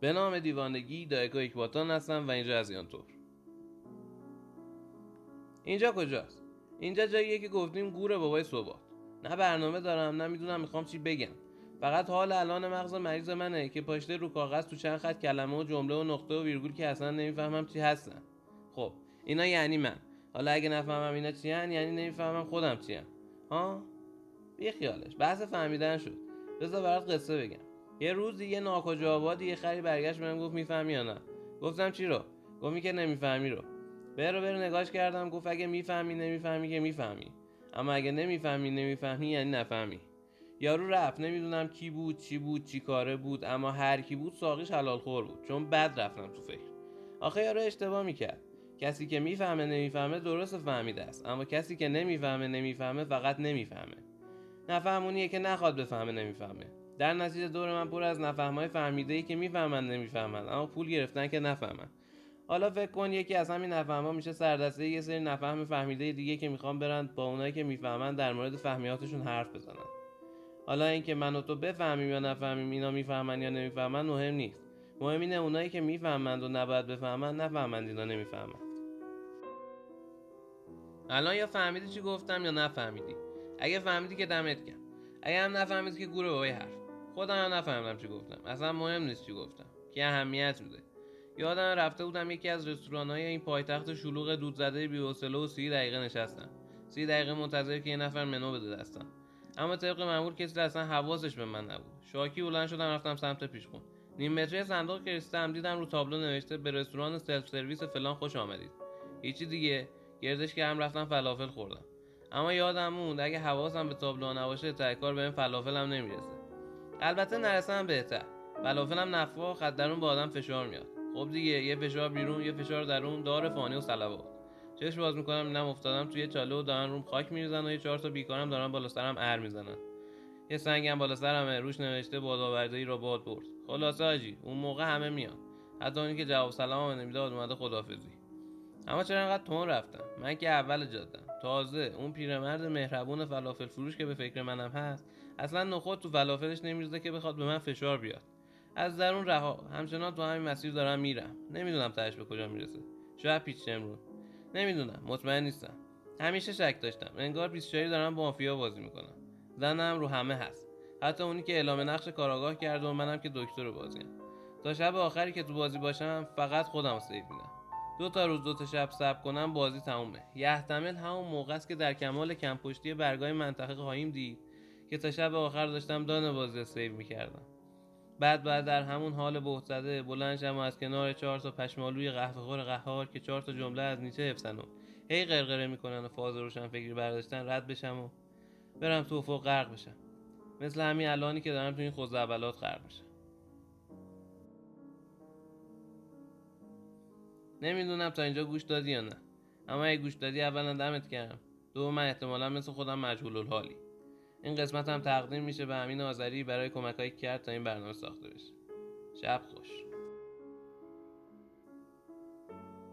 به نام دیوانگی دایکا اکباتان هستم و اینجا از طور اینجا کجاست؟ اینجا جاییه که گفتیم گور بابای صبات نه برنامه دارم نه می‌دونم می‌خوام چی بگم. فقط حال الان مغز مریض منه که پاشته رو کاغذ تو چند خط کلمه و جمله و نقطه و ویرگول که اصلا نمی‌فهمم چی هستن. خب اینا یعنی من. حالا اگه نفهمم اینا چی هن یعنی نمی‌فهمم خودم چی هن. ها؟ بی خیالش. بحث فهمیدن شد. بذار برات قصه بگم. یه روزی یه ناکجا آبادی یه خری برگشت بهم گفت می‌فهمی یا نه؟ گفتم چی رو؟ گفت که نمی‌فهمی رو. برو برو نگاش کردم گفت اگه می‌فهمی نمی‌فهمی که می‌فهمی. اما اگه نمی‌فهمی نمی‌فهمی یعنی نفهمی. یارو رفت نمی‌دونم کی بود چی بود چی کاره بود اما هر کی بود ساقیش حلال خور بود چون بد رفتم تو فکر. آخه یارو اشتباه می‌کرد. کسی که می‌فهمه نمی‌فهمه درست فهمیده است اما کسی که نمی‌فهمه نمی‌فهمه فقط نمی‌فهمه. نفهمونیه که نخواد بفهمه نمی‌فهمه. در نتیجه دور من پر از نفهمای فهمیده ای که می‌فهمن نمی‌فهمن. اما پول گرفتن که نفهمن. حالا فکر کن یکی از همین نفهمها میشه سردسته یه سری نفهم فهمیده دیگه که می‌خوان برن با اونایی که می‌فهمن در مورد فهمیاتشون حرف بزنن. حالا اینکه من و تو بفهمیم یا نفهمیم اینا می‌فهمن یا نمی‌فهمن مهم نیست. مهم اینه اونایی که می‌فهمند و نباید بفهمن نفهمند اینا نمی‌فهمند. الان یا فهمیدی چی گفتم یا نفهمیدی؟ اگه فهمیدی که دمت گرم. اگه هم نفهمیدی که گوره بابای حرف. خودم هم نفهمیدم چی گفتم. اصلا مهم نیست چی گفتم. که اهمیت میده. یادم رفته بودم یکی از رستوران های این پایتخت شلوغ دود زده بی و سی دقیقه نشستم. سی دقیقه منتظر که یه نفر منو بده دستم. اما طبق معمول کسی اصلا حواسش به من نبود. شاکی بلند شدم رفتم سمت پیشخون. نیم متری صندوق که دیدم رو تابلو نوشته به رستوران سلف سرویس فلان خوش آمدید. هیچی دیگه. گردش که هم رفتم فلافل خوردم. اما یادم موند اگه حواسم به تابلو نباشه ته کار به این فلافلم نمی‌رسه. البته نرسم بهتر. فلافلم نفخ خط درون با آدم فشار میاد. خب دیگه یه فشار بیرون یه فشار درون دار فانی و صلوات چشم باز می‌کنم اینم افتادم توی چاله و دارن روم خاک میریزن و یه چهار تا بیکارم دارن بالا سرم ار می‌زنن. یه سنگم بالا سرمه روش نوشته بادآوردهای را باد برد. خلاصه آجی اون موقع همه میان. حتی اونی که جواب سلام نمی‌داد اومده خدافزی اما چرا انقدر تون رفتم؟ من که اول جادم تازه اون پیرمرد مهربون فلافل فروش که به فکر منم هست اصلا نخود تو فلافلش نمیریزه که بخواد به من فشار بیاد. از درون رها. همچنان تو همین مسیر دارم میرم. نمی‌دونم تهش به کجا می‌رسه. شاید پیچ امرو نمی‌دونم. مطمئن نیستم. همیشه شک داشتم. انگار 24 دارم با مافیا بازی می‌کنم. زنم رو همه هست. حتی اونی که اعلام نقش کاراگاه کرده و منم که دکتر بازیم. تا شب آخری که تو بازی باشم فقط خودم سیو میدم. دو تا روز دو تا شب صبر کنم بازی تمومه. یحتمل همون موقع است که در کمال کمپشتی برگای منطقه خواهیم دید. که تا شب آخر داشتم دان بازی سیو می‌کردم. بعد بعد در همون حال بهت زده بلند شم و از کنار چهار تا پشمالوی قهوه خور قهار که چهار تا جمله از نیچه حفظن و هی قرقره می‌کنن و فاز روشن فکری برداشتن رد بشم و برم تو افق غرق بشم. مثل همین الانی که دارم تو این خوزعبلات غرق بشم نمی‌دونم تا اینجا گوش دادی یا نه. اما اگه گوش دادی اولا دمت گرم. دو من احتمالا مثل خودم مجهول الحالی. این قسمت هم تقدیم میشه به همین آذری برای کمکهایی کرد تا این برنامه ساخته بشه. شب خوش.